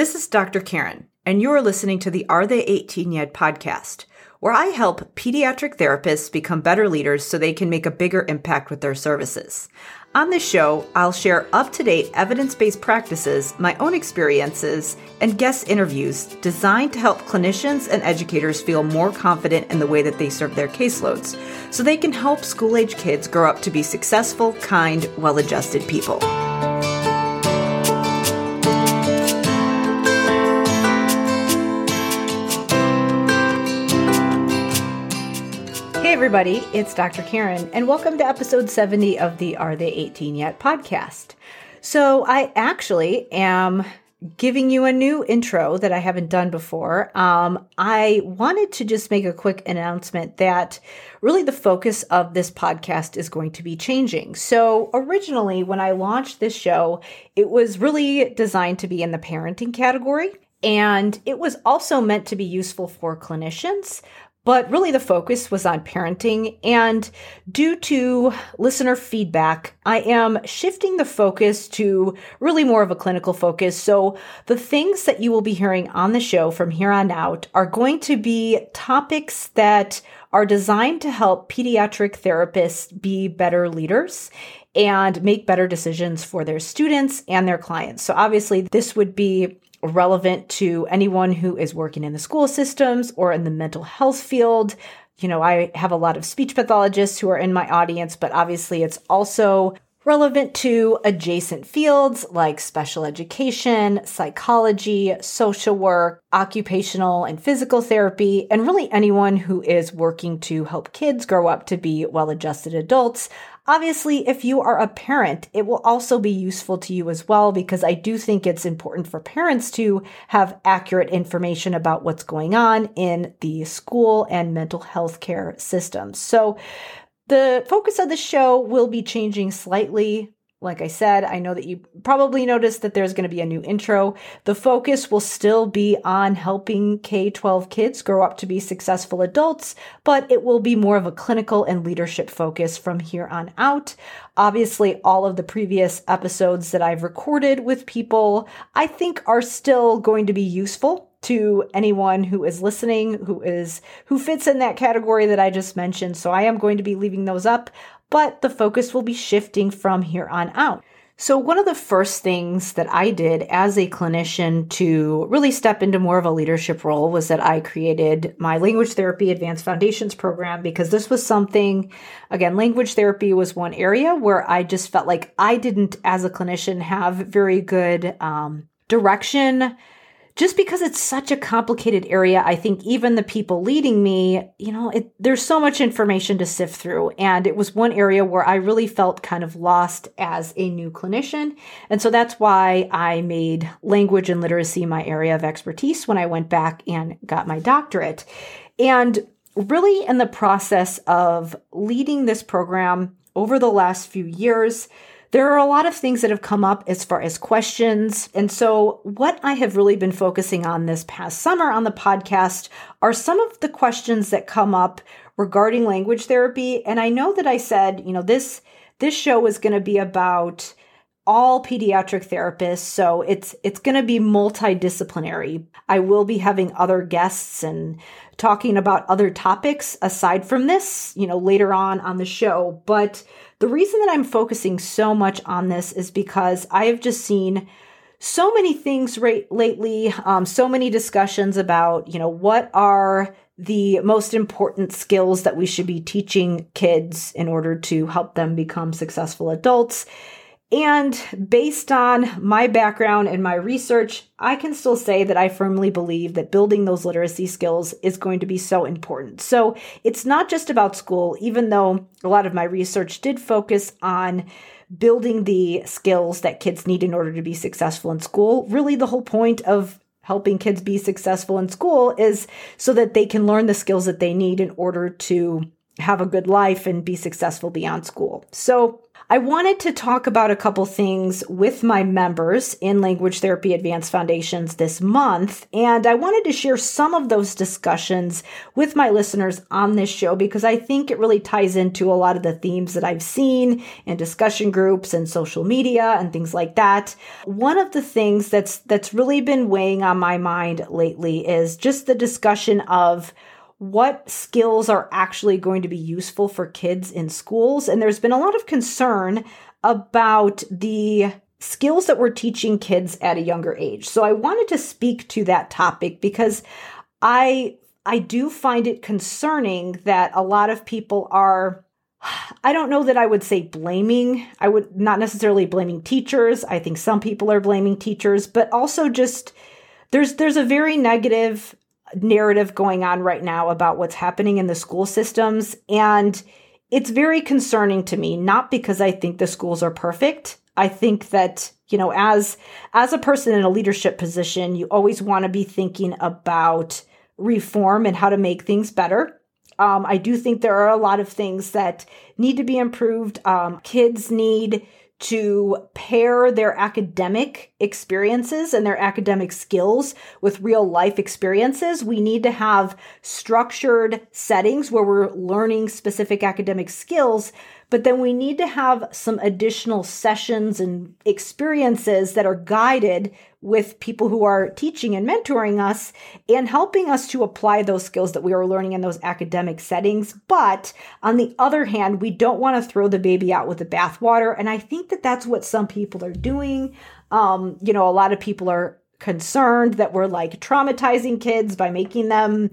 This is Dr. Karen, and you're listening to the Are They 18 Yet podcast, where I help pediatric therapists become better leaders so they can make a bigger impact with their services. On this show, I'll share up to date evidence based practices, my own experiences, and guest interviews designed to help clinicians and educators feel more confident in the way that they serve their caseloads so they can help school age kids grow up to be successful, kind, well adjusted people. Everybody. It's Dr. Karen, and welcome to episode 70 of the Are They 18 Yet podcast. So, I actually am giving you a new intro that I haven't done before. Um, I wanted to just make a quick announcement that really the focus of this podcast is going to be changing. So, originally, when I launched this show, it was really designed to be in the parenting category. And it was also meant to be useful for clinicians, but really, the focus was on parenting. And due to listener feedback, I am shifting the focus to really more of a clinical focus. So, the things that you will be hearing on the show from here on out are going to be topics that are designed to help pediatric therapists be better leaders and make better decisions for their students and their clients. So, obviously, this would be relevant to anyone who is working in the school systems or in the mental health field. You know, I have a lot of speech pathologists who are in my audience, but obviously it's also relevant to adjacent fields like special education, psychology, social work, occupational and physical therapy, and really anyone who is working to help kids grow up to be well adjusted adults Obviously, if you are a parent, it will also be useful to you as well because I do think it's important for parents to have accurate information about what's going on in the school and mental health care systems. So, the focus of the show will be changing slightly like I said, I know that you probably noticed that there's going to be a new intro. The focus will still be on helping K 12 kids grow up to be successful adults, but it will be more of a clinical and leadership focus from here on out. Obviously, all of the previous episodes that I've recorded with people, I think are still going to be useful to anyone who is listening who is who fits in that category that I just mentioned. So I am going to be leaving those up but the focus will be shifting from here on out. So, one of the first things that I did as a clinician to really step into more of a leadership role was that I created my language therapy advanced foundations program because this was something, again, language therapy was one area where I just felt like I didn't, as a clinician, have very good um, direction just because it's such a complicated area, I think even the people leading me, you know, it, there's so much information to sift through. And it was one area where I really felt kind of lost as a new clinician. And so that's why I made language and literacy my area of expertise when I went back and got my doctorate. And really, in the process of leading this program over the last few years, there are a lot of things that have come up as far as questions. And so, what I have really been focusing on this past summer on the podcast are some of the questions that come up regarding language therapy. And I know that I said, you know, this this show is going to be about all pediatric therapists so it's it's going to be multidisciplinary i will be having other guests and talking about other topics aside from this you know later on on the show but the reason that I'm focusing so much on this is because I have just seen so many things right lately, um, so many discussions about, you know, what are the most important skills that we should be teaching kids in order to help them become successful adults. And based on my background and my research, I can still say that I firmly believe that building those literacy skills is going to be so important. So it's not just about school, even though a lot of my research did focus on building the skills that kids need in order to be successful in school. Really, the whole point of helping kids be successful in school is so that they can learn the skills that they need in order to have a good life and be successful beyond school. So I wanted to talk about a couple things with my members in Language Therapy Advanced Foundations this month. And I wanted to share some of those discussions with my listeners on this show because I think it really ties into a lot of the themes that I've seen in discussion groups and social media and things like that. One of the things that's that's really been weighing on my mind lately is just the discussion of what skills are actually going to be useful for kids in schools. And there's been a lot of concern about the skills that we're teaching kids at a younger age. So I wanted to speak to that topic because I I do find it concerning that a lot of people are I don't know that I would say blaming. I would not necessarily blaming teachers. I think some people are blaming teachers, but also just there's there's a very negative narrative going on right now about what's happening in the school systems. And it's very concerning to me, not because I think the schools are perfect. I think that, you know, as, as a person in a leadership position, you always want to be thinking about reform and how to make things better. Um, I do think there are a lot of things that need to be improved. Um, kids need to pair their academic experiences and their academic skills with real life experiences. We need to have structured settings where we're learning specific academic skills, but then we need to have some additional sessions and experiences that are guided with people who are teaching and mentoring us and helping us to apply those skills that we are learning in those academic settings. But on the other hand, we don't want to throw the baby out with the bathwater. And I think that that's what some people are doing. Um, you know, a lot of people are concerned that we're like traumatizing kids by making them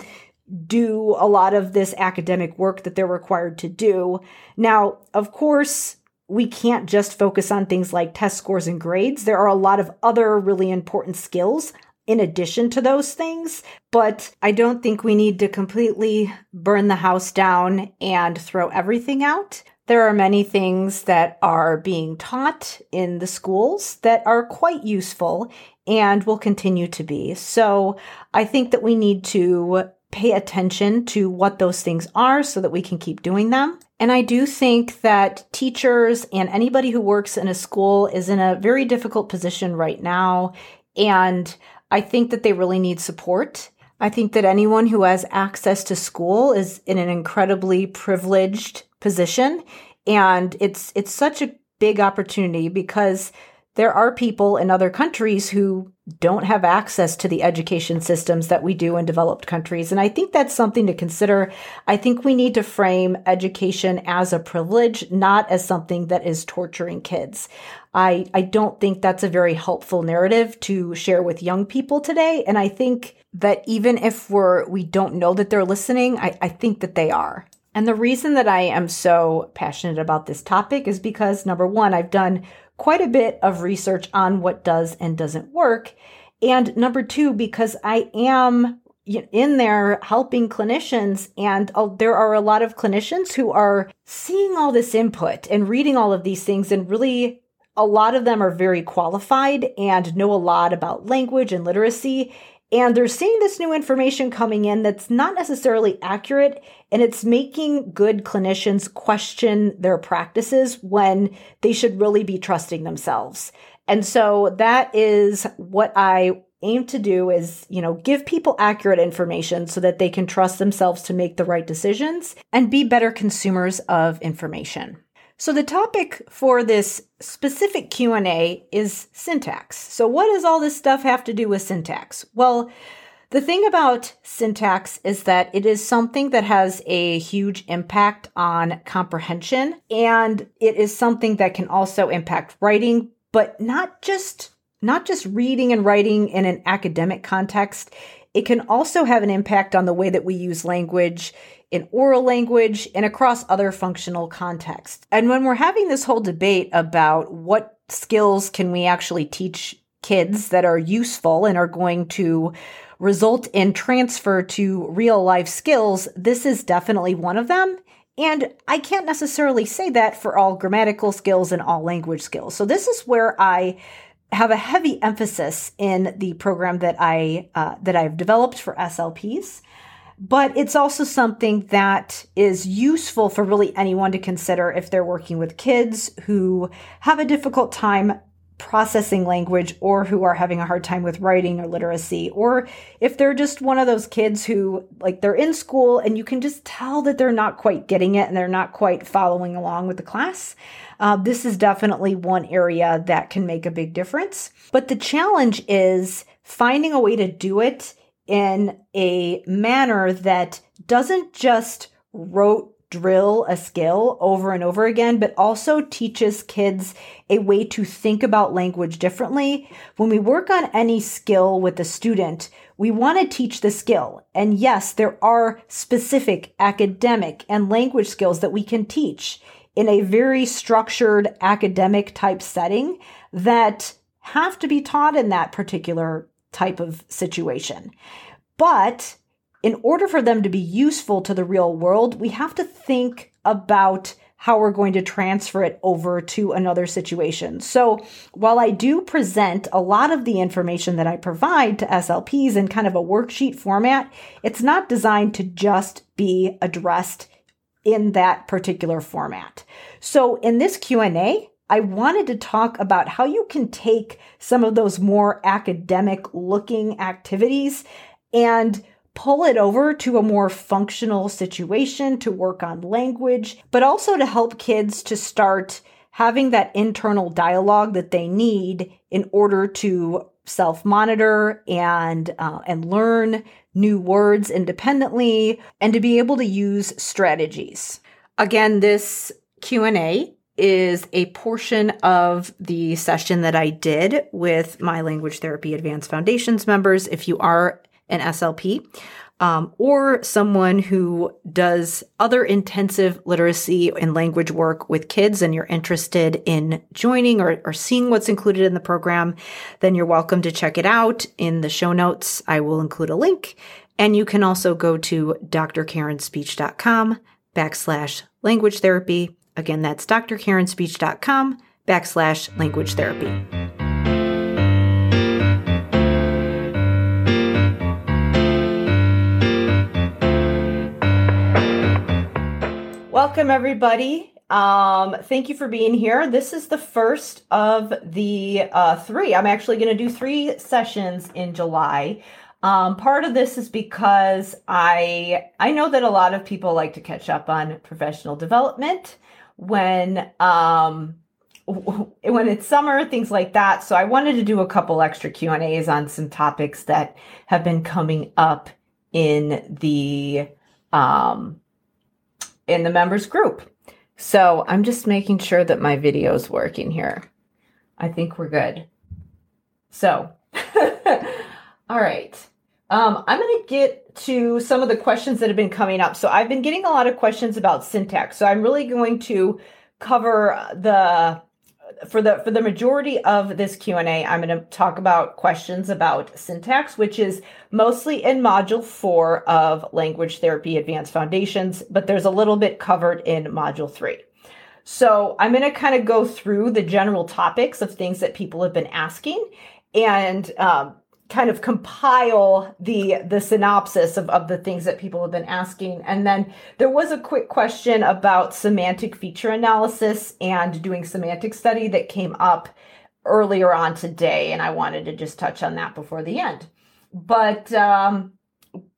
do a lot of this academic work that they're required to do. Now, of course, we can't just focus on things like test scores and grades. There are a lot of other really important skills in addition to those things, but I don't think we need to completely burn the house down and throw everything out. There are many things that are being taught in the schools that are quite useful and will continue to be. So I think that we need to pay attention to what those things are so that we can keep doing them. And I do think that teachers and anybody who works in a school is in a very difficult position right now. And I think that they really need support. I think that anyone who has access to school is in an incredibly privileged position. And it's, it's such a big opportunity because there are people in other countries who don't have access to the education systems that we do in developed countries. And I think that's something to consider. I think we need to frame education as a privilege, not as something that is torturing kids. I, I don't think that's a very helpful narrative to share with young people today. And I think that even if we're, we don't know that they're listening, I, I think that they are. And the reason that I am so passionate about this topic is because number one, I've done quite a bit of research on what does and doesn't work. And number two, because I am in there helping clinicians, and uh, there are a lot of clinicians who are seeing all this input and reading all of these things, and really a lot of them are very qualified and know a lot about language and literacy. And they're seeing this new information coming in that's not necessarily accurate, and it's making good clinicians question their practices when they should really be trusting themselves. And so that is what I aim to do is, you know, give people accurate information so that they can trust themselves to make the right decisions and be better consumers of information. So the topic for this specific Q&A is syntax. So what does all this stuff have to do with syntax? Well, the thing about syntax is that it is something that has a huge impact on comprehension and it is something that can also impact writing, but not just not just reading and writing in an academic context. It can also have an impact on the way that we use language in oral language and across other functional contexts. And when we're having this whole debate about what skills can we actually teach kids that are useful and are going to result in transfer to real life skills, this is definitely one of them. And I can't necessarily say that for all grammatical skills and all language skills. So this is where I have a heavy emphasis in the program that I uh, that I've developed for SLPs but it's also something that is useful for really anyone to consider if they're working with kids who have a difficult time processing language or who are having a hard time with writing or literacy or if they're just one of those kids who like they're in school and you can just tell that they're not quite getting it and they're not quite following along with the class uh, this is definitely one area that can make a big difference but the challenge is finding a way to do it in a manner that doesn't just rote drill a skill over and over again, but also teaches kids a way to think about language differently. When we work on any skill with a student, we want to teach the skill. And yes, there are specific academic and language skills that we can teach in a very structured academic type setting that have to be taught in that particular type of situation. But in order for them to be useful to the real world, we have to think about how we're going to transfer it over to another situation. So while I do present a lot of the information that I provide to SLPs in kind of a worksheet format, it's not designed to just be addressed in that particular format. So in this Q&A, I wanted to talk about how you can take some of those more academic looking activities and pull it over to a more functional situation to work on language, but also to help kids to start having that internal dialogue that they need in order to self-monitor and uh, and learn new words independently and to be able to use strategies. Again, this Q&A is a portion of the session that I did with my language therapy advanced foundations members. If you are an SLP, um, or someone who does other intensive literacy and language work with kids and you're interested in joining or, or seeing what's included in the program, then you're welcome to check it out. In the show notes, I will include a link. And you can also go to drkarenspeech.com backslash language therapy. Again, that's drkarenspeech.com backslash language therapy. Welcome, everybody. Um, thank you for being here. This is the first of the uh, three. I'm actually going to do three sessions in July. Um, part of this is because I I know that a lot of people like to catch up on professional development when um, when it's summer, things like that. So I wanted to do a couple extra Q and A's on some topics that have been coming up in the um, in the members group. So I'm just making sure that my video is working here. I think we're good. So, all right. Um, I'm going to get to some of the questions that have been coming up. So I've been getting a lot of questions about syntax. So I'm really going to cover the for the for the majority of this q&a i'm going to talk about questions about syntax which is mostly in module 4 of language therapy advanced foundations but there's a little bit covered in module 3 so i'm going to kind of go through the general topics of things that people have been asking and um, kind of compile the the synopsis of, of the things that people have been asking. And then there was a quick question about semantic feature analysis and doing semantic study that came up earlier on today and i wanted to just touch on that before the end. But um,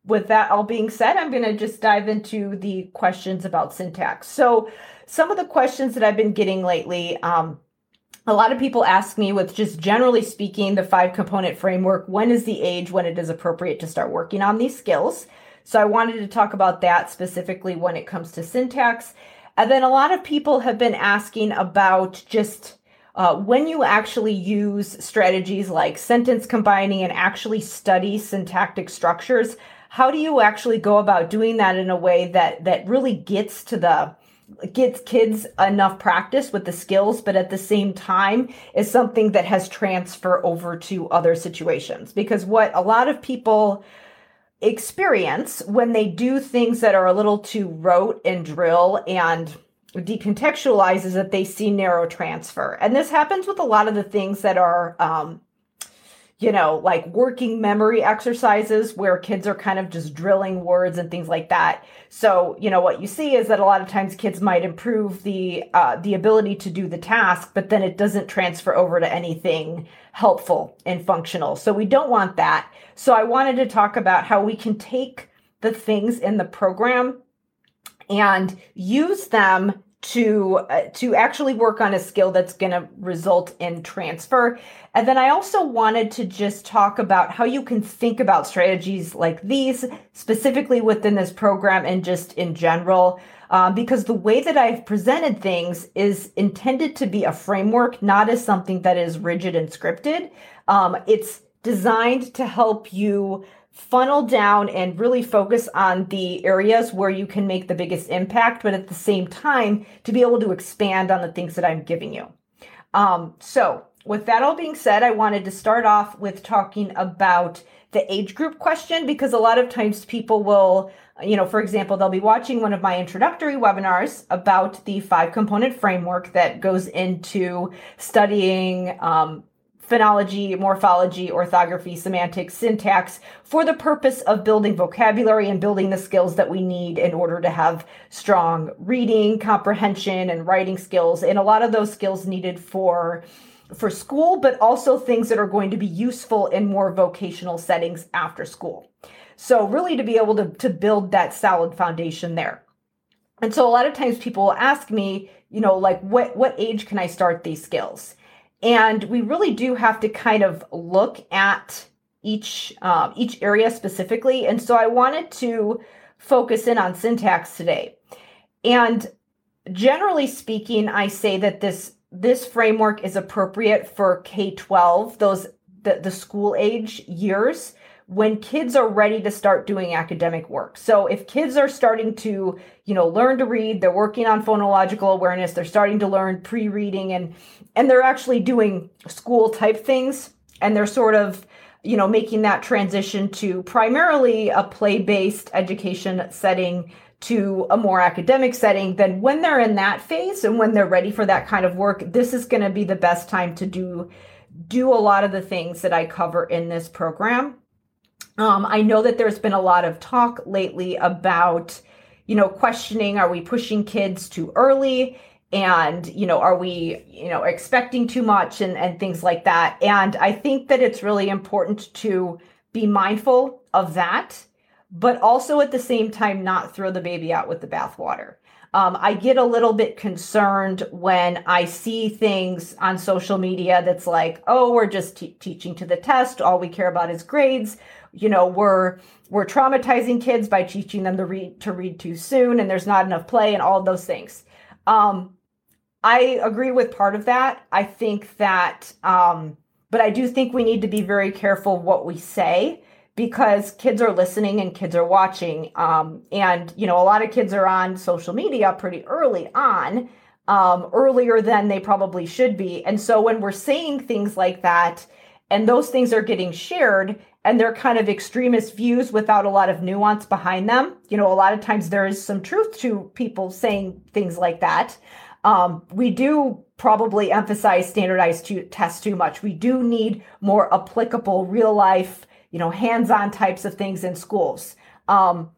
with that all being said i'm going to just dive into the questions about syntax. So some of the questions that i've been getting lately um, a lot of people ask me with just generally speaking the five component framework when is the age when it is appropriate to start working on these skills? So i wanted to talk about that specifically when it comes to syntax. And then a lot of people have been asking about just uh, when you actually use strategies like sentence combining and actually study syntactic structures how do you actually go about doing that in a way that that really gets to the gets kids enough practice with the skills, but at the same time is something that has transfer over to other situations. Because what a lot of people experience when they do things that are a little too rote and drill and decontextualize is that they see narrow transfer. And this happens with a lot of the things that are, um, you know, like working memory exercises where kids are kind of just drilling words and things like that. So, you know, what you see is that a lot of times kids might improve the uh, the ability to do the task, but then it doesn't transfer over to anything helpful and functional. So we don't want that. So I wanted to talk about how we can take the things in the program and use them to uh, to actually work on a skill that's going to result in transfer. And then i also wanted to just talk about how you can think about strategies like these specifically within this program and just in general um, because the way that i've presented things is intended to be a framework not as something that is rigid and scripted. Um, it's designed to help you funnel down and really focus on the areas where you can make the biggest impact, but at the same time, to be able to expand on the things that I'm giving you. Um, so, with that all being said, I wanted to start off with talking about the age group question because a lot of times people will, you know, for example, they'll be watching one of my introductory webinars about the five component framework that goes into studying um, phonology, morphology, orthography, semantics, syntax for the purpose of building vocabulary and building the skills that we need in order to have strong reading, comprehension, and writing skills. And a lot of those skills needed for for school, but also things that are going to be useful in more vocational settings after school. So really to be able to, to build that solid foundation there. And so a lot of times people will ask me, you know, like what what age can I start these skills? And we really do have to kind of look at each um, each area specifically. And so I wanted to focus in on syntax today. And generally speaking, I say that this this framework is appropriate for K-12, those the, the school age years when kids are ready to start doing academic work. So if kids are starting to, you know, learn to read, they're working on phonological awareness, they're starting to learn pre-reading and and they're actually doing school type things and they're sort of, you know, making that transition to primarily a play-based education setting to a more academic setting, then when they're in that phase and when they're ready for that kind of work, this is going to be the best time to do do a lot of the things that I cover in this program. Um, I know that there's been a lot of talk lately about, you know, questioning are we pushing kids too early? And, you know, are we, you know, expecting too much and, and things like that? And I think that it's really important to be mindful of that, but also at the same time, not throw the baby out with the bathwater. Um, I get a little bit concerned when I see things on social media that's like, oh, we're just teaching to the test. All we care about is grades. You know we're we're traumatizing kids by teaching them to read to read too soon and there's not enough play and all those things. Um i agree with part of that. I think that um but i do think we need to be very careful what we say because kids are listening and kids are watching um and you know a lot of kids are on social media pretty early on um earlier than they probably should be and so when we're saying things like that and those things are getting shared and they're kind of extremist views without a lot of nuance behind them. You know, a lot of times there is some truth to people saying things like that. Um, we do probably emphasize standardized tests too much. We do need more applicable, real life, you know, hands on types of things in schools. Um,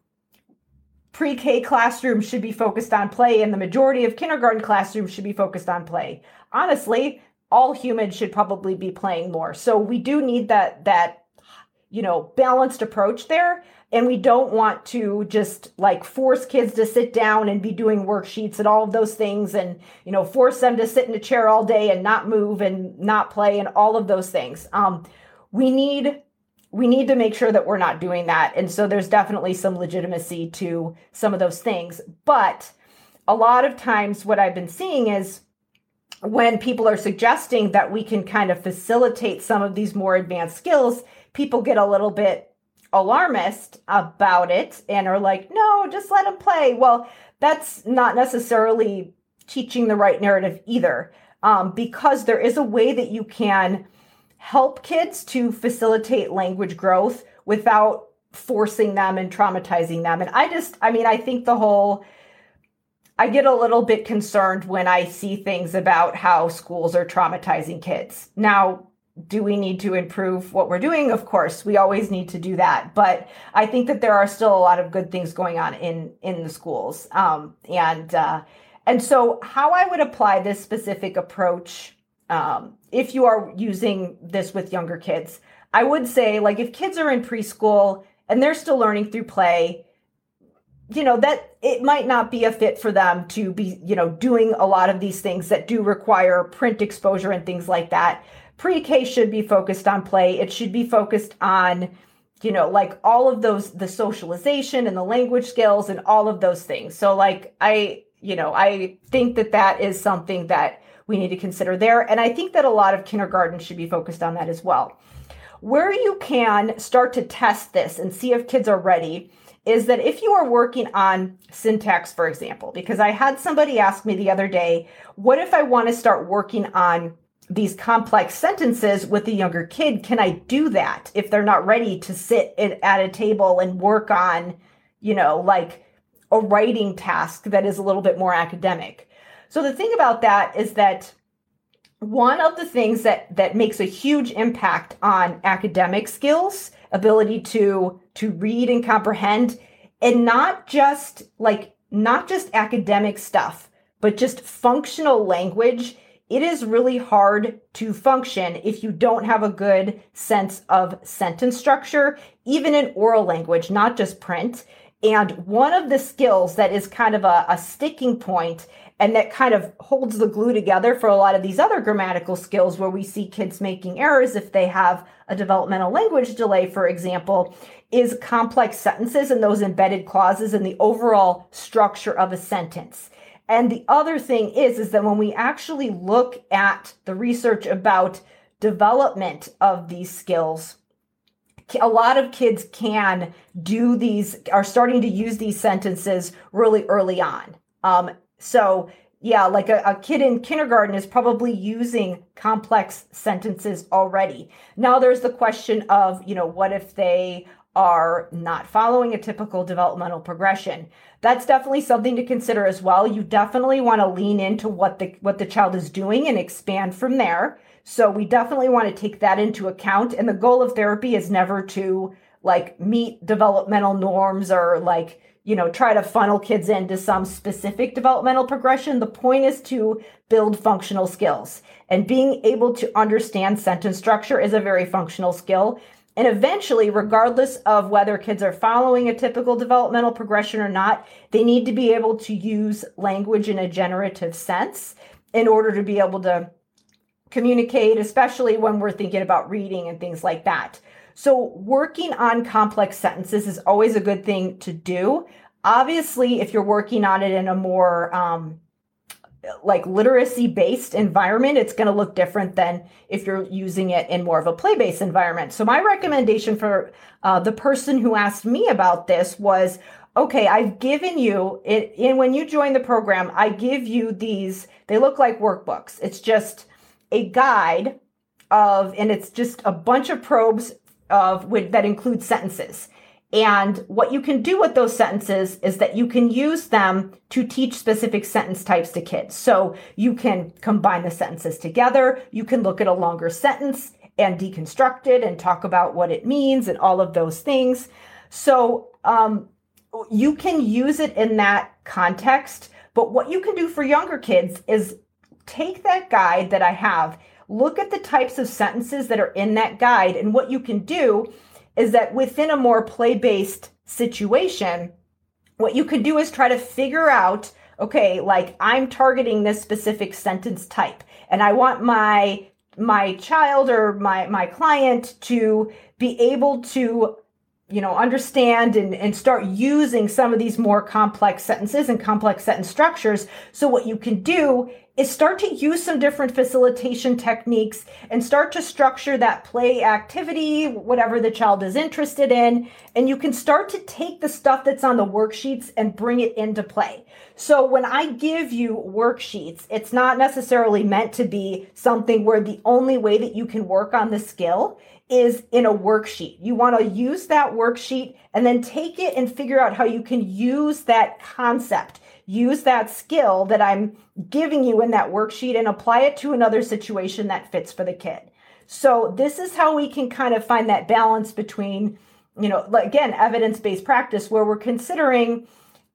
Pre K classrooms should be focused on play, and the majority of kindergarten classrooms should be focused on play. Honestly, all humans should probably be playing more. So we do need that that you know, balanced approach there. And we don't want to just like force kids to sit down and be doing worksheets and all of those things and, you know, force them to sit in a chair all day and not move and not play and all of those things. Um, we need we need to make sure that we're not doing that. And so there's definitely some legitimacy to some of those things. But a lot of times what I've been seeing is when people are suggesting that we can kind of facilitate some of these more advanced skills, people get a little bit alarmist about it and are like, no, just let them play. Well, that's not necessarily teaching the right narrative either, um, because there is a way that you can help kids to facilitate language growth without forcing them and traumatizing them. And I just, I mean, I think the whole, I get a little bit concerned when I see things about how schools are traumatizing kids. Now, do we need to improve what we're doing? Of course, we always need to do that. But I think that there are still a lot of good things going on in in the schools. Um, and uh, and so, how I would apply this specific approach, um, if you are using this with younger kids, I would say, like, if kids are in preschool and they're still learning through play, you know that it might not be a fit for them to be you know doing a lot of these things that do require print exposure and things like that. Pre-k should be focused on play. It should be focused on you know like all of those the socialization and the language skills and all of those things. So like i you know i think that that is something that we need to consider there and i think that a lot of kindergarten should be focused on that as well where you can start to test this and see if kids are ready is that if you are working on syntax, for example, because I had somebody ask me the other day, what if I want to start working on these complex sentences with a younger kid? Can I do that if they're not ready to sit at a table and work on, you know, like a writing task that is a little bit more academic? So the thing about that is that one of the things that that makes a huge impact on academic skills ability to to read and comprehend and not just like not just academic stuff but just functional language it is really hard to function if you don't have a good sense of sentence structure even in oral language not just print. And one of the skills that is kind of a, a sticking point and that kind of holds the glue together for a lot of these other grammatical skills where we see kids making errors if they have a developmental language delay, for example, is complex sentences and those embedded clauses and the overall structure of a sentence. And the other thing is, is that when we actually look at the research about development of these skills, a lot of kids can do these, are starting to use these sentences really early on. Um, so, yeah, like a, a, kid in kindergarten is probably using complex sentences already. Now there's the question of, you know, what if they are not following a typical developmental progression? That's definitely something to consider as well. You definitely want to lean into what the what the child is doing and expand from there. So we definitely want to take that into account. And the goal of therapy is never to like meet developmental norms or like you know, try to funnel kids into some specific developmental progression. The point is to build functional skills. And being able to understand sentence structure is a very functional skill. And eventually, regardless of whether kids are following a typical developmental progression or not, they need to be able to use language in a generative sense in order to be able to communicate, especially when we're thinking about reading and things like that. So, working on complex sentences is always a good thing to do. Obviously, if you're working on it in a more um, like literacy based environment, it's going to look different than if you're using it in more of a play based environment. So, my recommendation for uh, the person who asked me about this was okay, I've given you it in when you join the program, I give you these, they look like workbooks. It's just a guide of, and it's just a bunch of probes of that include sentences. And what you can do with those sentences is that you can use them to teach specific sentence types to kids. So you can combine the sentences together. You can look at a longer sentence and deconstruct it and talk about what it means and all of those things. So um, you can use it in that context. But what you can do for younger kids is take that guide that I have look at the types of sentences that are in that guide. And what you can do is that within a more play based situation, what you could do is try to figure out okay, like I'm targeting this specific sentence type and I want my my child or my my client to be able to you know understand and, and start using some of these more complex sentences and complex sentence structures. So what you can do is start to use some different facilitation techniques and start to structure that play activity whatever the child is interested in and you can start to take the stuff that's on the worksheets and bring it into play. So when i give you worksheets it's not necessarily meant to be something where the only way that you can work on the skill is in a worksheet. You want to use that worksheet and then take it and figure out how you can use that concept, use that skill that I'm giving you in that worksheet and apply it to another situation that fits for the kid. So this is how we can kind of find that balance between, you know, again, evidence-based practice where we're considering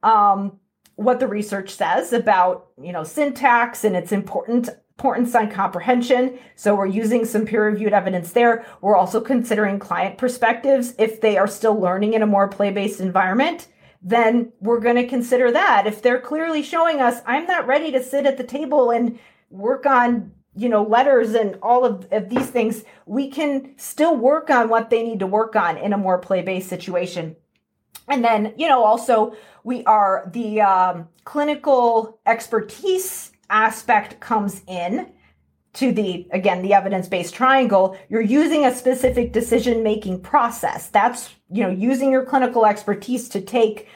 um, what the research says about, you know, syntax and its important importance on comprehension. So we're using some peer-reviewed evidence there. We're also considering client perspectives if they are still learning in a more play-based environment then we're going to consider that. If they're clearly showing us, I'm not ready to sit at the table and work on you know letters and all of, of these things we can still work on what they need to work on in a more play-based situation and then you know also we are the um, clinical expertise aspect comes in to the again the evidence-based triangle you're using a specific decision making process that's you know using your clinical expertise to take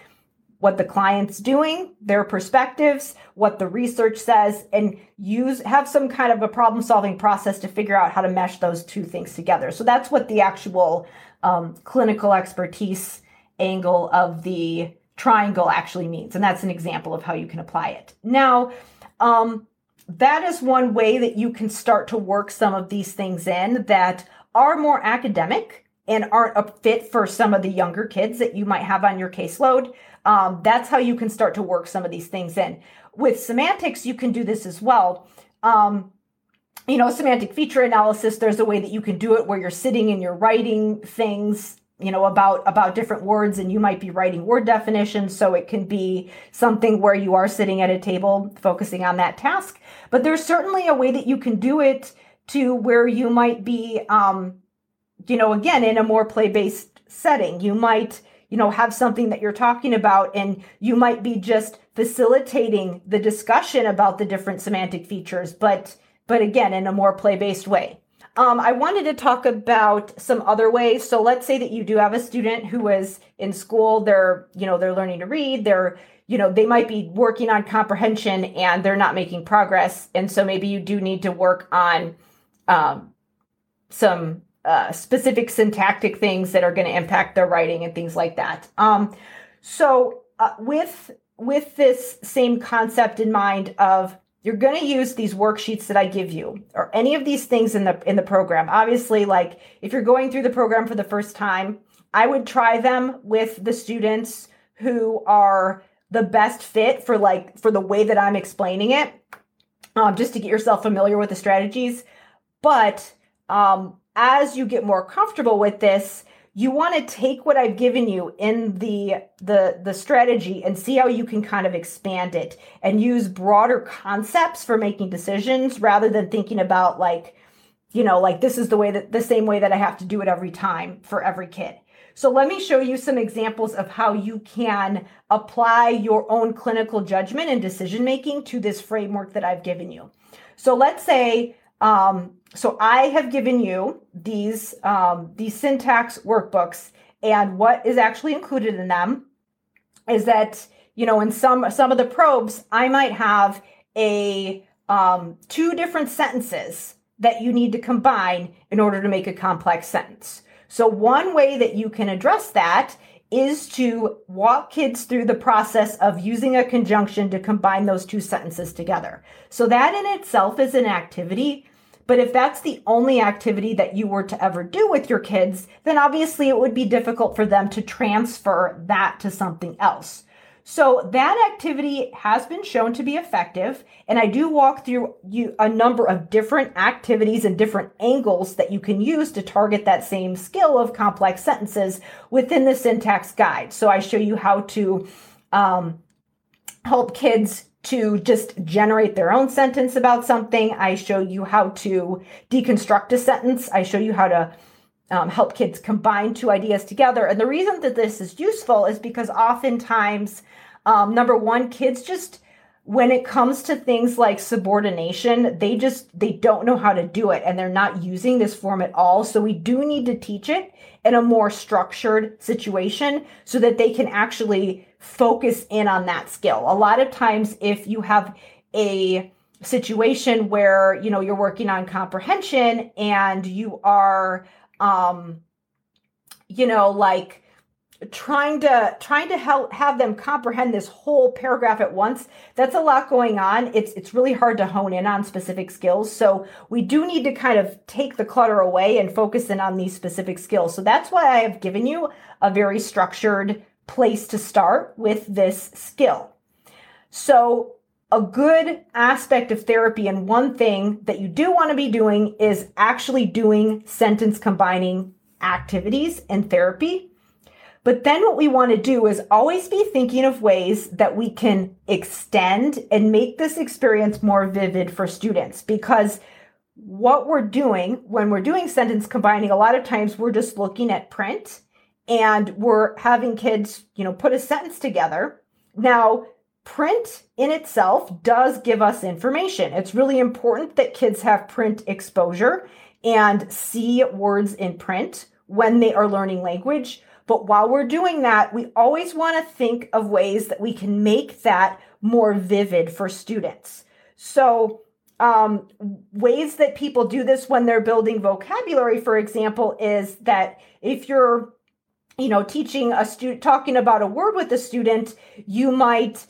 what the client's doing, their perspectives, what the research says, and use have some kind of a problem solving process to figure out how to mesh those two things together. So that's what the actual um, clinical expertise angle of the triangle actually means. And that's an example of how you can apply it. Now, um, that is one way that you can start to work some of these things in that are more academic and aren't a fit for some of the younger kids that you might have on your caseload. Um, that's how you can start to work some of these things in. With semantics, you can do this as well. Um, you know, semantic feature analysis, there's a way that you can do it where you're sitting and you're writing things you know about about different words and you might be writing word definitions so it can be something where you are sitting at a table focusing on that task but there's certainly a way that you can do it to where you might be um you know again in a more play based setting you might you know, have something that you're talking about and you might be just facilitating the discussion about the different semantic features, but but again, in a more play-based way. Um, I wanted to talk about some other ways. So let's say that you do have a student who is in school, they're, you know, they're learning to read, they're, you know, they might be working on comprehension and they're not making progress. And so maybe you do need to work on um, some uh, specific syntactic things that are going to impact their writing and things like that. Um, so uh, with with this same concept in mind of you're going to use these worksheets that I give you or any of these things in the in the program. Obviously, like if you're going through the program for the first time, I would try them with the students who are the best fit for like for the way that I'm explaining it, um, just to get yourself familiar with the strategies. But um, as you get more comfortable with this, you want to take what I've given you in the the the strategy and see how you can kind of expand it and use broader concepts for making decisions rather than thinking about like you know like this is the way that the same way that I have to do it every time for every kid. So let me show you some examples of how you can apply your own clinical judgment and decision making to this framework that I've given you. So let's say um, so I have given you these um, these syntax workbooks, and what is actually included in them is that you know in some some of the probes I might have a um, two different sentences that you need to combine in order to make a complex sentence. So one way that you can address that is to walk kids through the process of using a conjunction to combine those two sentences together. So that in itself is an activity but if that's the only activity that you were to ever do with your kids, then obviously it would be difficult for them to transfer that to something else. So that activity has been shown to be effective. And I do walk through you a number of different activities and different angles that you can use to target that same skill of complex sentences within the syntax guide. So I show you how to um, help kids to just generate their own sentence about something. I show you how to deconstruct a sentence. I show you how to um, help kids combine two ideas together. And the reason that this is useful is because oftentimes, um, number one, kids just when it comes to things like subordination they just they don't know how to do it and they're not using this form at all so we do need to teach it in a more structured situation so that they can actually focus in on that skill. A lot of times, if you have a situation where you know you're working on comprehension and you are um you know like trying to trying to help have them comprehend this whole paragraph at once that's a lot going on. It's it's really hard to hone in on specific skills. So we do need to kind of take the clutter away and focus in on these specific skills. So that's why i have given you a very structured place to start with this skill. So a good aspect of therapy and one thing that you do want to be doing is actually doing sentence combining activities in therapy. But then what we want to do is always be thinking of ways that we can extend and make this experience more vivid for students. Because what we're doing when we're doing sentence combining, a lot of times we're just looking at print and we're having kids, you know, put a sentence together. Now, print in itself does give us information. It's really important that kids have print exposure and see words in print when they are learning language. But while we're doing that, we always want to think of ways that we can make that more vivid for students. So, um, ways that people do this when they're building vocabulary, for example, is that if you're you know teaching a student talking about a word with a student you might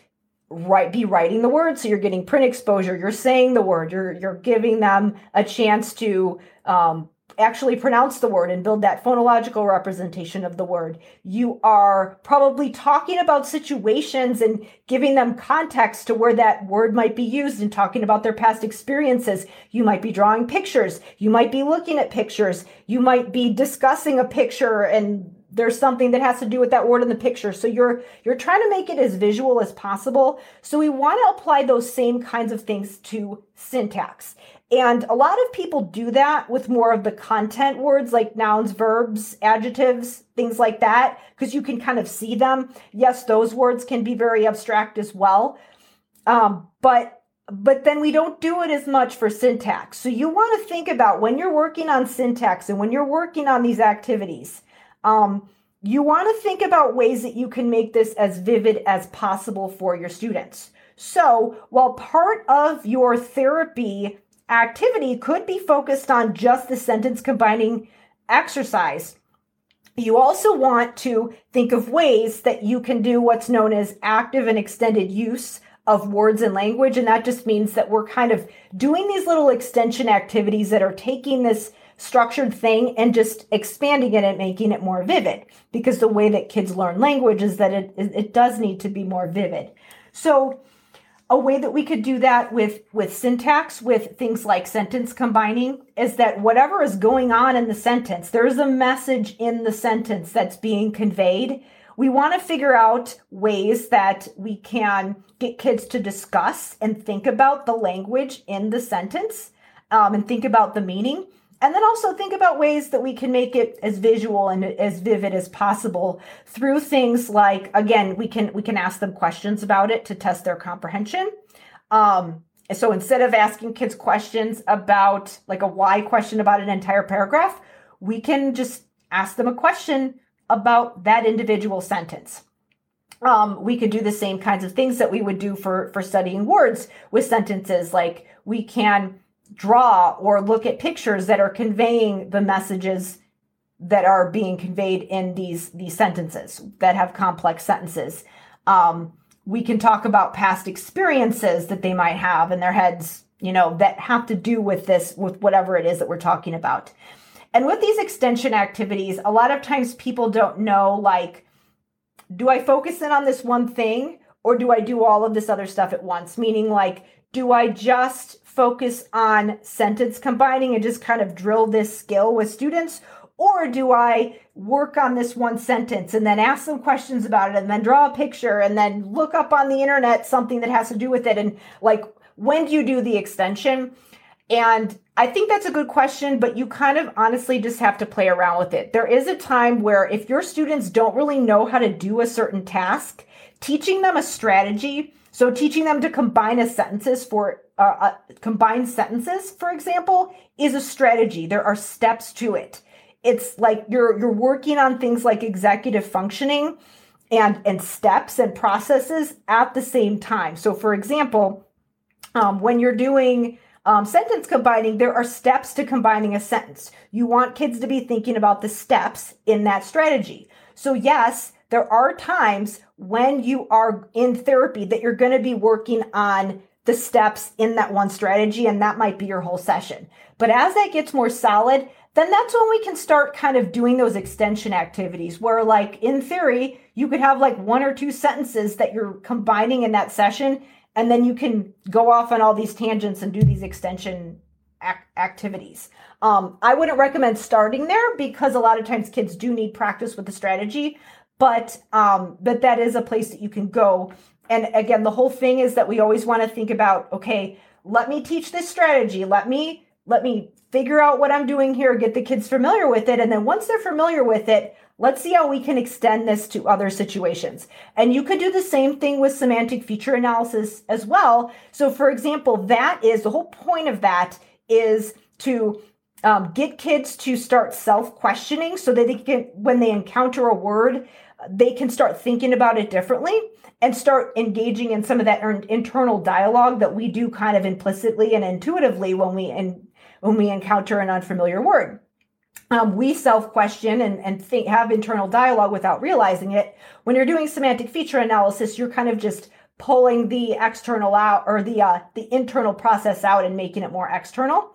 write be writing the word so you're getting print exposure you're saying the word you're you're giving them a chance to um, actually pronounce the word and build that phonological representation of the word. You are probably talking about situations and giving them context to where that word might be used and talking about their past experiences. You might be drawing pictures. You might be looking at pictures. You might be discussing a picture and there's something that has to do with that word in the picture so you're you're trying to make it as visual as possible so we want to apply those same kinds of things to syntax and a lot of people do that with more of the content words like nouns, verbs, adjectives, things like that, because you can kind of see them. Yes, those words can be very abstract as well. Um, but but then we don't do it as much for syntax. So you want to think about when you're working on syntax and when you're working on these activities, um, you want to think about ways that you can make this as vivid as possible for your students. So while part of your therapy activity could be focused on just the sentence combining exercise. You also want to think of ways that you can do what's known as active and extended use of words and language. And that just means that we're kind of doing these little extension activities that are taking this structured thing and just expanding it and making it more vivid. Because the way that kids learn language is that it, it does need to be more vivid. So a way that we could do that with with syntax with things like sentence combining is that whatever is going on in the sentence there's a message in the sentence that's being conveyed we want to figure out ways that we can get kids to discuss and think about the language in the sentence um, and think about the meaning and then also think about ways that we can make it as visual and as vivid as possible through things like again we can we can ask them questions about it to test their comprehension. Um, so instead of asking kids questions about like a why question about an entire paragraph we can just ask them a question about that individual sentence. Um, we could do the same kinds of things that we would do for for studying words with sentences like we can draw or look at pictures that are conveying the messages that are being conveyed in these these sentences that have complex sentences. Um, we can talk about past experiences that they might have in their heads, you know, that have to do with this, with whatever it is that we're talking about. And with these extension activities, a lot of times people don't know, like, do I focus in on this one thing or do I do all of this other stuff at once? Meaning, like, do I just focus on sentence combining and just kind of drill this skill with students? Or do I work on this one sentence and then ask them questions about it and then draw a picture and then look up on the internet something that has to do with it? And like, when do you do the extension? And I think that's a good question, but you kind of honestly just have to play around with it. There is a time where if your students don't really know how to do a certain task, teaching them a strategy, so teaching them to combine a sentences for uh, uh, combined sentences, for example, is a strategy. There are steps to it. It's like you're you're working on things like executive functioning and and steps and processes at the same time. So, for example, um, when you're doing um, sentence combining, there are steps to combining a sentence. You want kids to be thinking about the steps in that strategy. So, yes, there are times when you are in therapy that you're going to be working on the steps in that one strategy, and that might be your whole session. But as that gets more solid, then that's when we can start kind of doing those extension activities where, like, in theory, you could have like one or two sentences that you're combining in that session, and then you can go off on all these tangents and do these extension ac- activities. Um, I wouldn't recommend starting there because a lot of times kids do need practice with the strategy, but um, but that is a place that you can go. And again, the whole thing is that we always want to think about, okay, let me teach this strategy. Let me let me figure out what I'm doing here, get the kids familiar with it, and then once they're familiar with it, let's see how we can extend this to other situations. And you could do the same thing with semantic feature analysis as well. So, for example, that is the whole point of that is to um, get kids to start self questioning so that they can, when they encounter a word, they can start thinking about it differently and start engaging in some of that internal dialogue that we do kind of implicitly and intuitively when we when we encounter an unfamiliar word. Um, we self question and, and think, have internal dialogue without realizing it. When you're doing semantic feature analysis, you're kind of just pulling the external out or the uh, the internal process out and making it more external.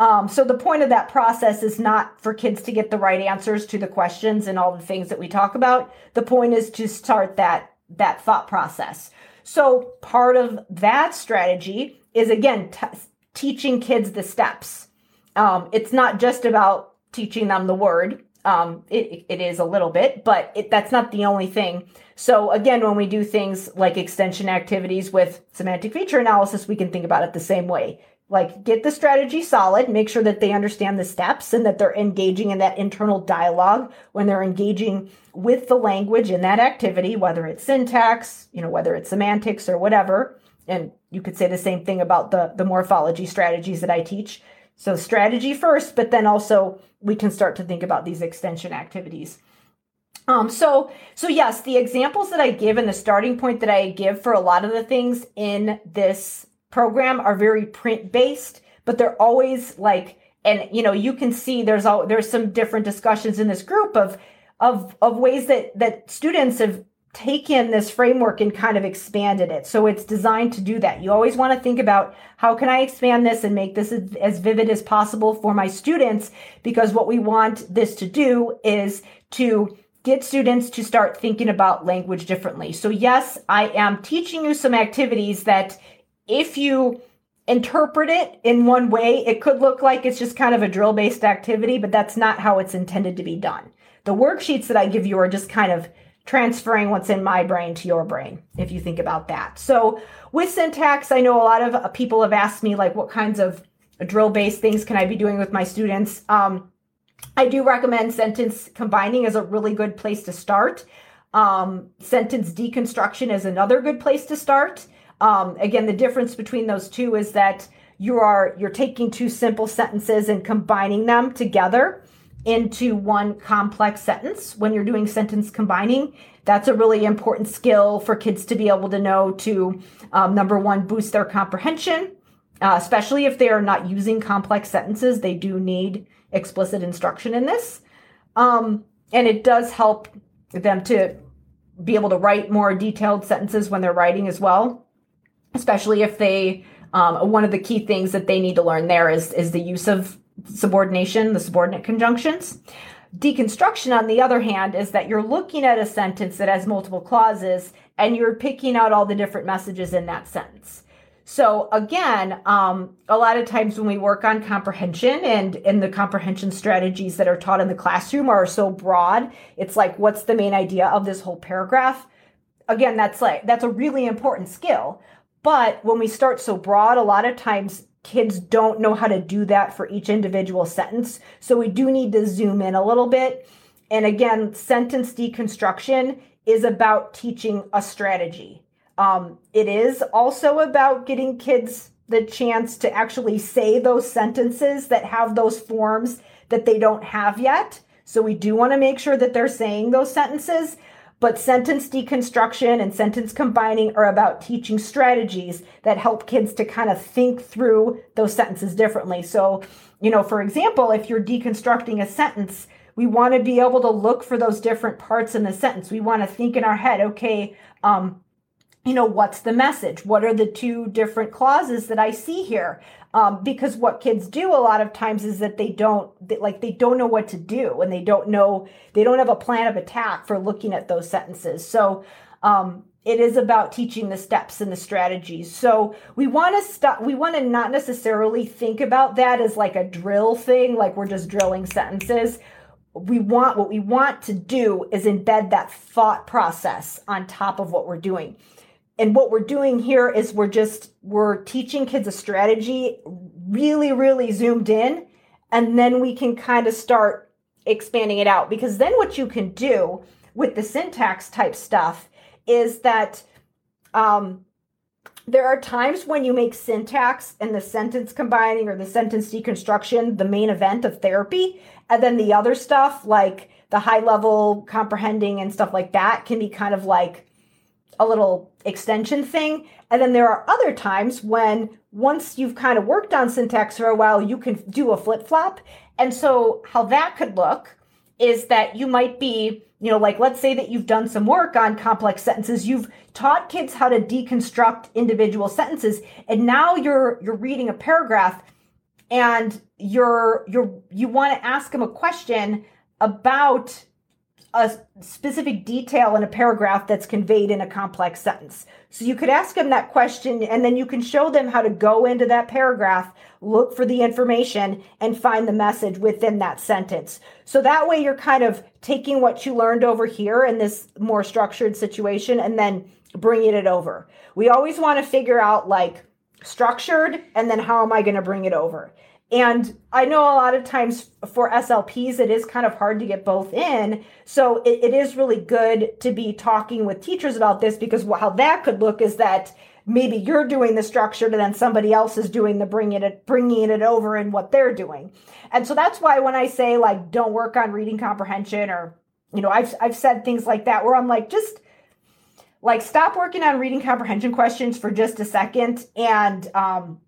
Um, so the point of that process is not for kids to get the right answers to the questions and all the things that we talk about. The point is to start that that thought process. So part of that strategy is again t- teaching kids the steps. Um, it's not just about teaching them the word. Um, it, it is a little bit, but it, that's not the only thing. So again, when we do things like extension activities with semantic feature analysis, we can think about it the same way like get the strategy solid make sure that they understand the steps and that they're engaging in that internal dialogue when they're engaging with the language in that activity whether it's syntax you know whether it's semantics or whatever. And you could say the same thing about the the morphology strategies that i teach. So strategy first but then also we can start to think about these extension activities. Um, so, so yes, the examples that I give and the starting point that I give for a lot of the things in this program are very print based, but they're always like, and you know, you can see there's all there's some different discussions in this group of of of ways that that students have taken this framework and kind of expanded it. So it's designed to do that. You always want to think about how can I expand this and make this as vivid as possible for my students because what we want this to do is to get students to start thinking about language differently. So yes, I am teaching you some activities that if you interpret it in one way, it could look like it's just kind of a drill based activity, but that's not how it's intended to be done. The worksheets that I give you are just kind of transferring what's in my brain to your brain, if you think about that. So with syntax, I know a lot of uh, people have asked me, like, what kinds of drill based things can I be doing with my students? Um, I do recommend sentence combining as a really good place to start. Um, sentence deconstruction is another good place to start. Um, again, the difference between those two is that you are you're taking two simple sentences and combining them together into one complex sentence. When you're doing sentence combining that's a really important skill for kids to be able to know to um, number one boost their comprehension uh, especially if they are not using complex sentences. They do need explicit instruction in this. Um, and it does help them to be able to write more detailed sentences when they're writing as well especially if they um, one of the key things that they need to learn there is is the use of subordination, the subordinate conjunctions. Deconstruction, on the other hand, is that you're looking at a sentence that has multiple clauses and you're picking out all the different messages in that sentence. So again, um, a lot of times when we work on comprehension and and the comprehension strategies that are taught in the classroom are so broad, it's like, what's the main idea of this whole paragraph? Again, that's like that's a really important skill. But when we start so broad, a lot of times kids don't know how to do that for each individual sentence. So we do need to zoom in a little bit. And again, sentence deconstruction is about teaching a strategy. Um, it is also about getting kids the chance to actually say those sentences that have those forms that they don't have yet. So we do want to make sure that they're saying those sentences. But sentence deconstruction and sentence combining are about teaching strategies that help kids to kind of think through those sentences differently. So, you know, for example, if you're deconstructing a sentence We want to be able to look for those different parts in the sentence. We want to think in our head, okay, um, you know, what's the message? What are the two different clauses that I see here? Um, because what kids do a lot of times is that they don't they, like they don't know what to do and they don't know they don't have a plan of attack for looking at those sentences. So um, it is about teaching the steps and the strategies. So we want to stop. We want to not necessarily think about that as like a drill thing, like we're just drilling sentences we want what we want to do is embed that thought process on top of what we're doing and what we're doing here is we're just we're teaching kids a strategy really really zoomed in and then we can kind of start expanding it out. Because then what you can do with the syntax type stuff is that um, there are times when you make syntax and the sentence combining or the sentence deconstruction the main event of therapy and then the other stuff like the high level comprehending and stuff like that can be kind of like a little extension thing. And then there are other times when once you've kind of worked on syntax for a while, you can do a flip flop. And so, how that could look is that you might be, you know, like let's say that you've done some work on complex sentences, you've taught kids how to deconstruct individual sentences, and now you're you're reading a paragraph and you're you're you want to ask them a question about a specific detail in a paragraph that's conveyed in a complex sentence. So you could ask them that question and then you can show them how to go into that paragraph, look for the information, and find the message within that sentence. So that way you're kind of taking what you learned over here in this more structured situation and then bringing it over. We always want to figure out like structured and then how am I going to bring it over? And I know a lot of times for SLPs, it is kind of hard to get both in. So it, it is really good to be talking with teachers about this because how that could look is that maybe you're doing the structured and then somebody else is doing the bringing it bringing it over and what they're doing. And so that's why when I say like don't work on reading comprehension or you know I've I've said things like that where I'm like just like stop working on reading comprehension questions for just a second and um,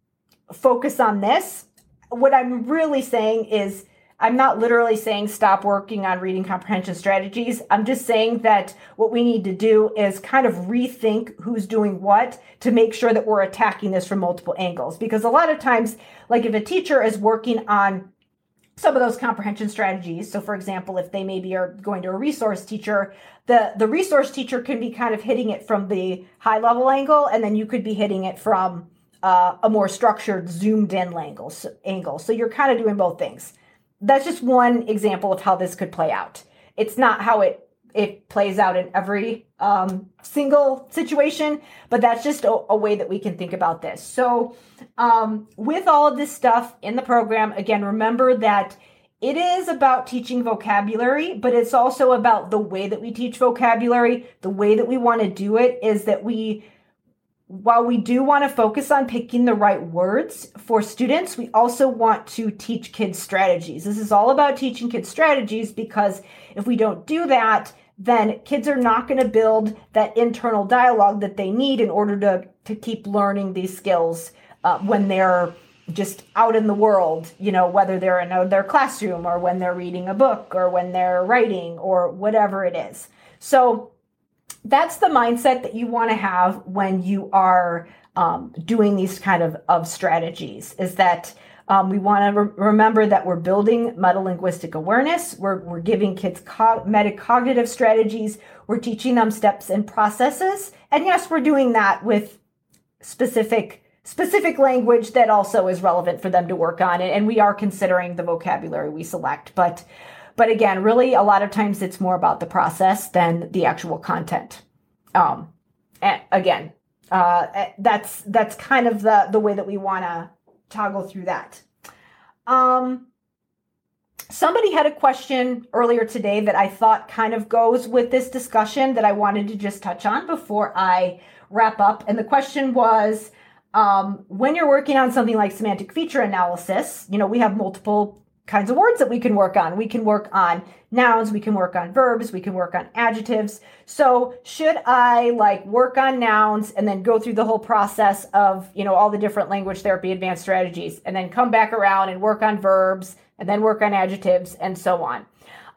focus on this what I'm really saying is I'm not literally saying stop working on reading comprehension strategies. I'm just saying that what we need to do is kind of rethink who's doing what to make sure that we're attacking this from multiple angles. Because a lot of times, like if a teacher is working on some of those comprehension strategies. So for example, if they maybe are going to a resource teacher, the, the resource teacher can be kind of hitting it from the high level angle, and then you could be hitting it from uh, a more structured, zoomed in angle. So, angle. so you're kind of doing both things. That's just one example of how this could play out. It's not how it it plays out in every um, single situation, but that's just a, a, way that we can think about this. So, um, with all of this stuff in the program, again, remember that it is about teaching vocabulary, but it's also about the way that we teach vocabulary. The way that we want to do it is that we while we do want to focus on picking the right words for students, we also want to teach kids strategies. This is all about teaching kids strategies because if we don't do that, then kids are not going to build that internal dialogue that they need in order to, to keep learning these skills uh, when they're just out in the world, you know, whether they're in a, their classroom or when they're reading a book or when they're writing or whatever it is. So, that's the mindset that you want to have when you are um, doing these kind of, of strategies is that um, we want to re- remember that we're building metalinguistic awareness. We're, we're giving kids co- metacognitive strategies. We're teaching them steps and processes. And yes, we're doing that with specific specific language that also is relevant for them to work on. And we are considering the vocabulary we select. But but again, really, a lot of times it's more about the process than the actual content. Um, and again, uh, eh, that's that's kind of the the way that we want to toggle through that. Um, somebody had a question earlier today that I thought kind of goes with this discussion that I wanted to just touch on before I wrap up. And the question was um, when you're working on something like semantic feature analysis, you know, we have multiple kinds of words that we can work on. We can work on nouns, we can work on verbs, we can work on adjectives. So, should I like work on nouns and then go through the whole process of, you know, all the different language therapy advanced strategies and then come back around and work on verbs and then work on adjectives and so on?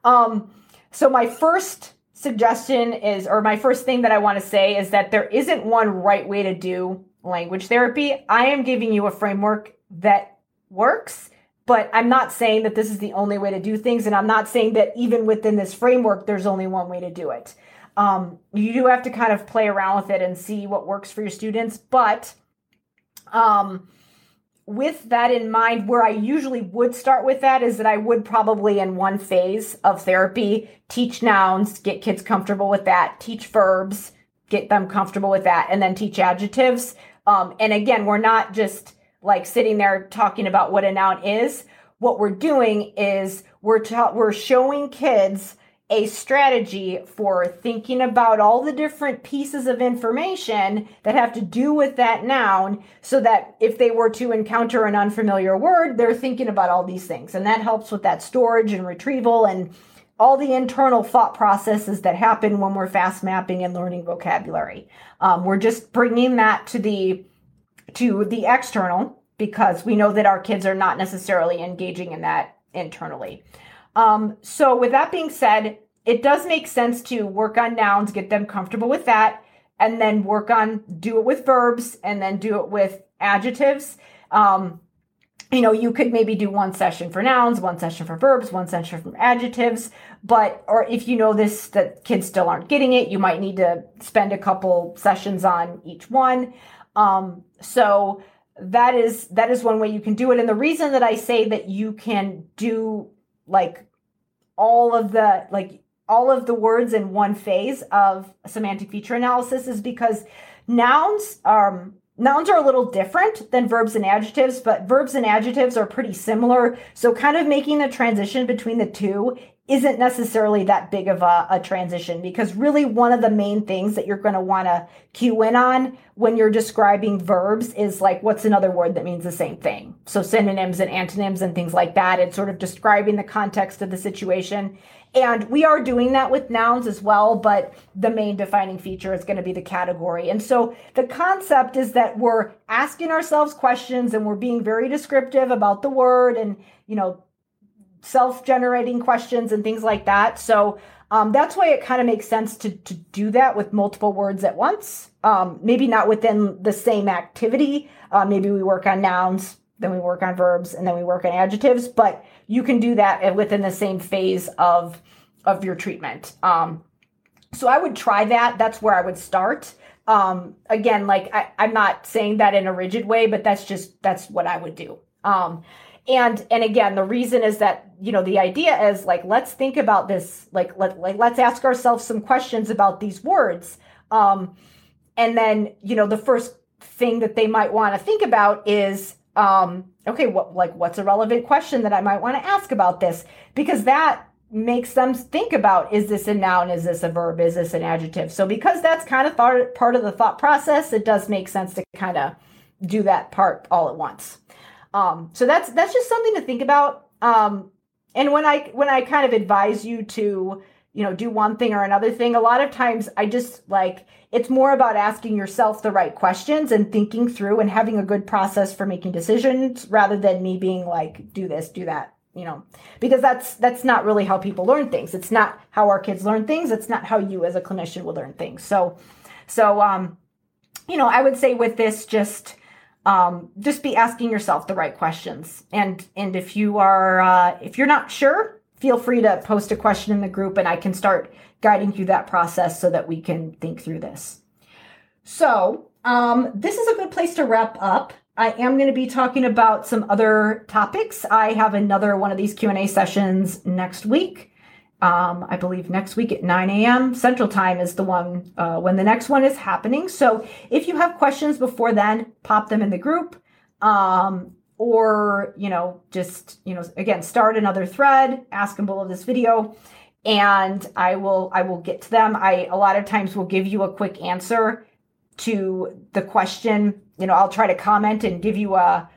Um, so my first suggestion is, or my first thing that I want to say is that there isn't one right way to do language therapy. I am giving you a framework that works, but I'm not saying that this is the only way to do things. And I'm not saying that even within this framework, there's only one way to do it. Um, you do have to kind of play around with it and see what works for your students. But um, with that in mind, where I usually would start with that is that I would probably, in one phase of therapy, teach nouns, get kids comfortable with that, teach verbs, get them comfortable with that, and then teach adjectives. Um, and again, we're not just like sitting there talking about what a noun is. What we're doing is we're ta- we're showing kids a strategy for thinking about all the different pieces of information that have to do with that noun so that if they were to encounter an unfamiliar word, they're thinking about all these things. And that helps with that storage and retrieval and all the internal thought processes that happen when we're fast mapping and learning vocabulary. Um, we're just bringing that to the to the external because we know that our kids are not necessarily engaging in that internally. Um, so, with that being said, it does make sense to work on nouns, get them comfortable with that, and then work on do it with verbs and then do it with adjectives. Um, you know, you could maybe do one session for nouns, one session for verbs, one session for adjectives. But, or if you know this, that kids still aren't getting it, you might need to spend a couple sessions on each one. Um, so that is, that is one way you can do it. And the reason that I say that you can do like all of the, like all of the words in one phase of semantic feature analysis is because nouns um, nouns are a little different than verbs and adjectives but verbs and adjectives are pretty similar so kind of making the transition between the two isn't necessarily that big of a, a transition because really one of the main things that you're going to want to cue in on when you're describing verbs is like what's another word that means the same thing so synonyms and antonyms and things like that it's sort of describing the context of the situation and we are doing that with nouns as well, but the main defining feature is going to be the category. And so the concept is that we're asking ourselves questions and we're being very descriptive about the word and, you know, self generating questions and things like that. So um, that's why it kind of makes sense to, to do that with multiple words at once. Um, maybe not within the same activity. Uh, maybe we work on nouns, then we work on verbs, and then we work on adjectives, but you can do that within the same phase of of your treatment. Um, so I would try that. That's where I would start. Um, again, like I, I'm not saying that in a rigid way, but that's just that's what I would do. Um, and and again, the reason is that you know the idea is like let's think about this. Like let like let's ask ourselves some questions about these words. Um, and then you know the first thing that they might want to think about is um, okay, what like what's a relevant question that I might want to ask about this? Because that makes them think about is this a noun is this a verb is this an adjective so because that's kind of thought, part of the thought process it does make sense to kind of do that part all at once um, so that's that's just something to think about. Um, and when i when i kind of advise you to you know do one thing or another thing a lot of times i just like it's more about asking yourself the right questions and thinking through and having a good process for making decisions rather than me being like do this do that you know because that's that's not really how people learn things. It's not how our kids learn things. It's not how you as a clinician will learn things. So so um you know i would say with this just um just be asking yourself the right questions and and if you are uh if you're not sure feel free to post a question in the group and i can start guiding through that process so that we can think through this so um this is a good place to wrap up I am going to be talking about some other topics. I have another one of these Q&A sessions next week. Um, I believe next week at 9 a.m. Central Time is the one uh, when the next one is happening. So if you have questions before then, pop them in the group. Um, or, you know, just, you know, again, start another thread, ask them below this video, and I will I will get to them. I a lot of times will give you a quick answer to the question you know, I'll try to comment and give you a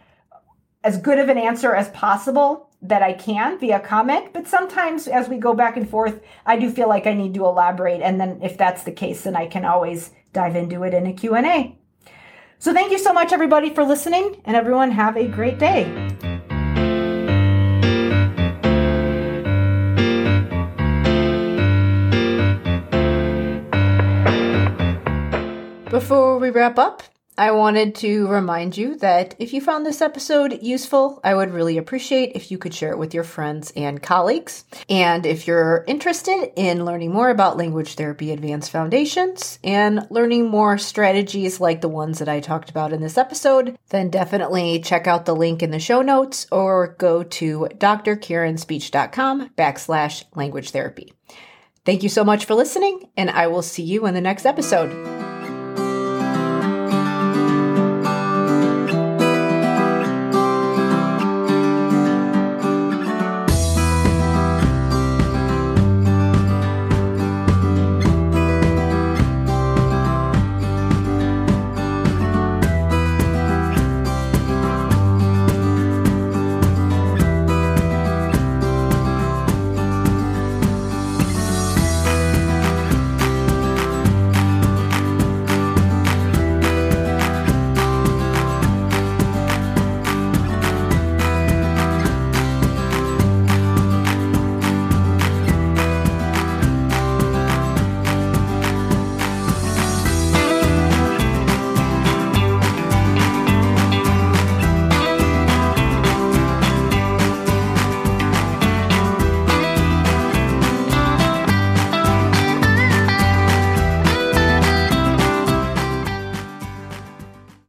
as good of an answer as possible that I can via comment, but sometimes as we go back and forth, I do feel like I need to elaborate and then if that's the case, then I can always dive into it in a Q&A. So thank you so much everybody for listening and everyone have a great day. Before we wrap up, I wanted to remind you that if you found this episode useful, I would really appreciate if you could share it with your friends and colleagues. And if you're interested in learning more about Language Therapy Advanced Foundations and learning more strategies like the ones that I talked about in this episode, then definitely check out the link in the show notes or go to drkarenspeech.com backslash language therapy. Thank you so much for listening, and I will see you in the next episode.